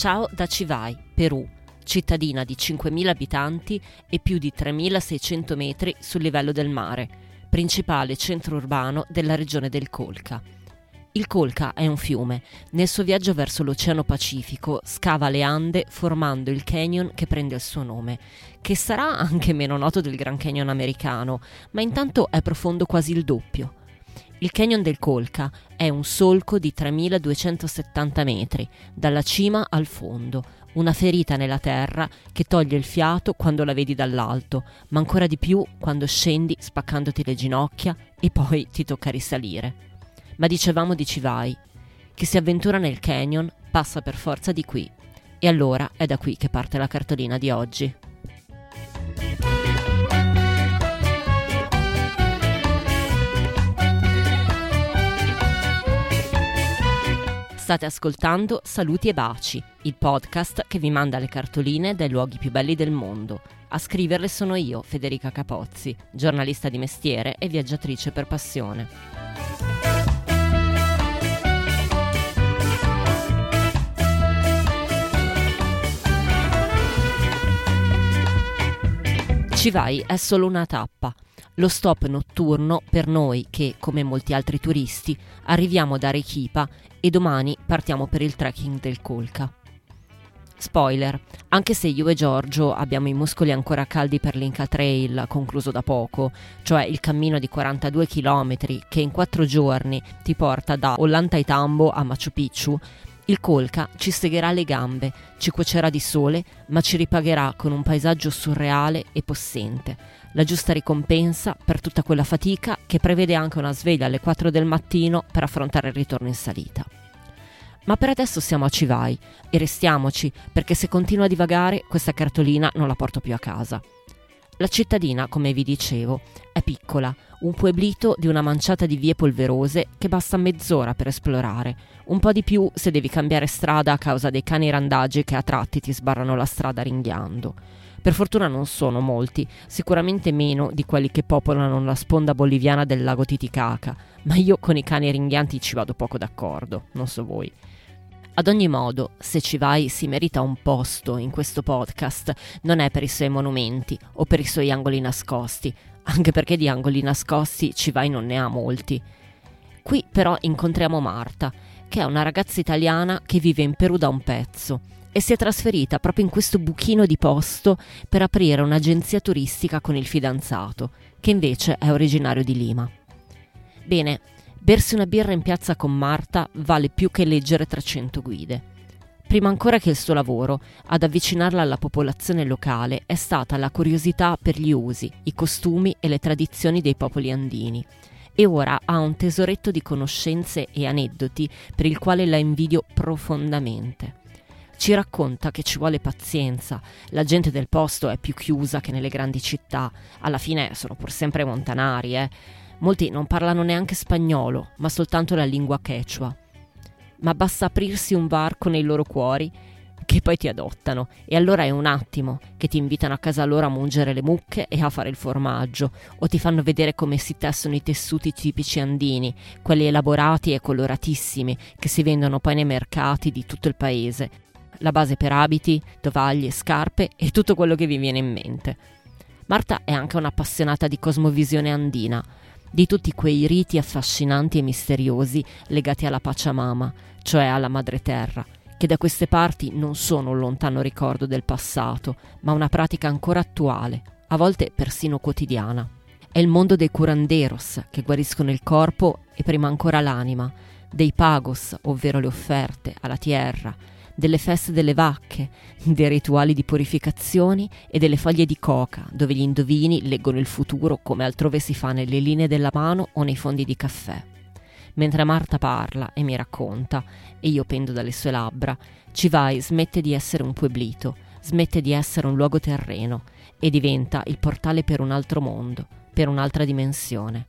Ciao da Civai, Perù, cittadina di 5.000 abitanti e più di 3.600 metri sul livello del mare, principale centro urbano della regione del Colca. Il Colca è un fiume. Nel suo viaggio verso l'Oceano Pacifico scava le Ande formando il canyon che prende il suo nome, che sarà anche meno noto del Grand Canyon americano, ma intanto è profondo quasi il doppio. Il canyon del Colca è un solco di 3270 metri, dalla cima al fondo, una ferita nella terra che toglie il fiato quando la vedi dall'alto, ma ancora di più quando scendi spaccandoti le ginocchia e poi ti tocca risalire. Ma dicevamo di Civai. Chi si avventura nel canyon passa per forza di qui. E allora è da qui che parte la cartolina di oggi. State ascoltando Saluti e Baci, il podcast che vi manda le cartoline dai luoghi più belli del mondo. A scriverle sono io, Federica Capozzi, giornalista di mestiere e viaggiatrice per passione. Civai è solo una tappa, lo stop notturno per noi che, come molti altri turisti, arriviamo da Arequipa e domani partiamo per il trekking del Colca. Spoiler, anche se io e Giorgio abbiamo i muscoli ancora caldi per l'Inca Trail, concluso da poco, cioè il cammino di 42 km che in 4 giorni ti porta da Ollantaytambo a Machu Picchu, il Colca ci segherà le gambe, ci cuocerà di sole, ma ci ripagherà con un paesaggio surreale e possente. La giusta ricompensa per tutta quella fatica che prevede anche una sveglia alle 4 del mattino per affrontare il ritorno in salita. Ma per adesso siamo a Civai e restiamoci perché se continuo a divagare questa cartolina non la porto più a casa. La cittadina, come vi dicevo, è piccola, un pueblito di una manciata di vie polverose che basta mezz'ora per esplorare, un po' di più se devi cambiare strada a causa dei cani randaggi che a tratti ti sbarrano la strada ringhiando. Per fortuna non sono molti, sicuramente meno di quelli che popolano la sponda boliviana del lago Titicaca, ma io con i cani ringhianti ci vado poco d'accordo, non so voi. Ad ogni modo, se ci vai si merita un posto in questo podcast, non è per i suoi monumenti o per i suoi angoli nascosti, anche perché di angoli nascosti ci vai non ne ha molti. Qui però incontriamo Marta, che è una ragazza italiana che vive in Perù da un pezzo e si è trasferita proprio in questo buchino di posto per aprire un'agenzia turistica con il fidanzato, che invece è originario di Lima. Bene, Bersi una birra in piazza con Marta vale più che leggere 300 guide. Prima ancora che il suo lavoro, ad avvicinarla alla popolazione locale è stata la curiosità per gli usi, i costumi e le tradizioni dei popoli andini. E ora ha un tesoretto di conoscenze e aneddoti per il quale la invidio profondamente. Ci racconta che ci vuole pazienza, la gente del posto è più chiusa che nelle grandi città, alla fine sono pur sempre montanari, eh Molti non parlano neanche spagnolo, ma soltanto la lingua quechua. Ma basta aprirsi un varco nei loro cuori che poi ti adottano e allora è un attimo che ti invitano a casa loro a mungere le mucche e a fare il formaggio o ti fanno vedere come si tessono i tessuti tipici andini, quelli elaborati e coloratissimi che si vendono poi nei mercati di tutto il paese. La base per abiti, tovaglie, scarpe e tutto quello che vi viene in mente. Marta è anche un'appassionata di cosmovisione andina, di tutti quei riti affascinanti e misteriosi legati alla Pachamama, cioè alla Madre Terra, che da queste parti non sono un lontano ricordo del passato, ma una pratica ancora attuale, a volte persino quotidiana. È il mondo dei curanderos, che guariscono il corpo e prima ancora l'anima, dei pagos, ovvero le offerte, alla tierra, delle feste delle vacche, dei rituali di purificazioni e delle foglie di coca, dove gli indovini leggono il futuro come altrove si fa nelle linee della mano o nei fondi di caffè. Mentre Marta parla e mi racconta, e io pendo dalle sue labbra, Civai smette di essere un pueblito, smette di essere un luogo terreno e diventa il portale per un altro mondo, per un'altra dimensione.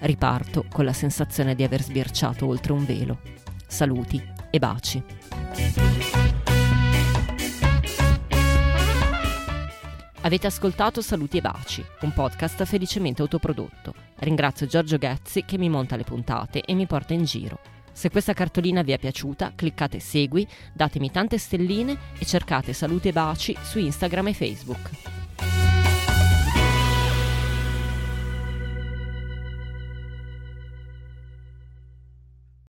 Riparto con la sensazione di aver sbirciato oltre un velo. Saluti e baci. Avete ascoltato Saluti e Baci, un podcast felicemente autoprodotto. Ringrazio Giorgio Ghezzi che mi monta le puntate e mi porta in giro. Se questa cartolina vi è piaciuta, cliccate segui, datemi tante stelline e cercate salute e baci su Instagram e Facebook.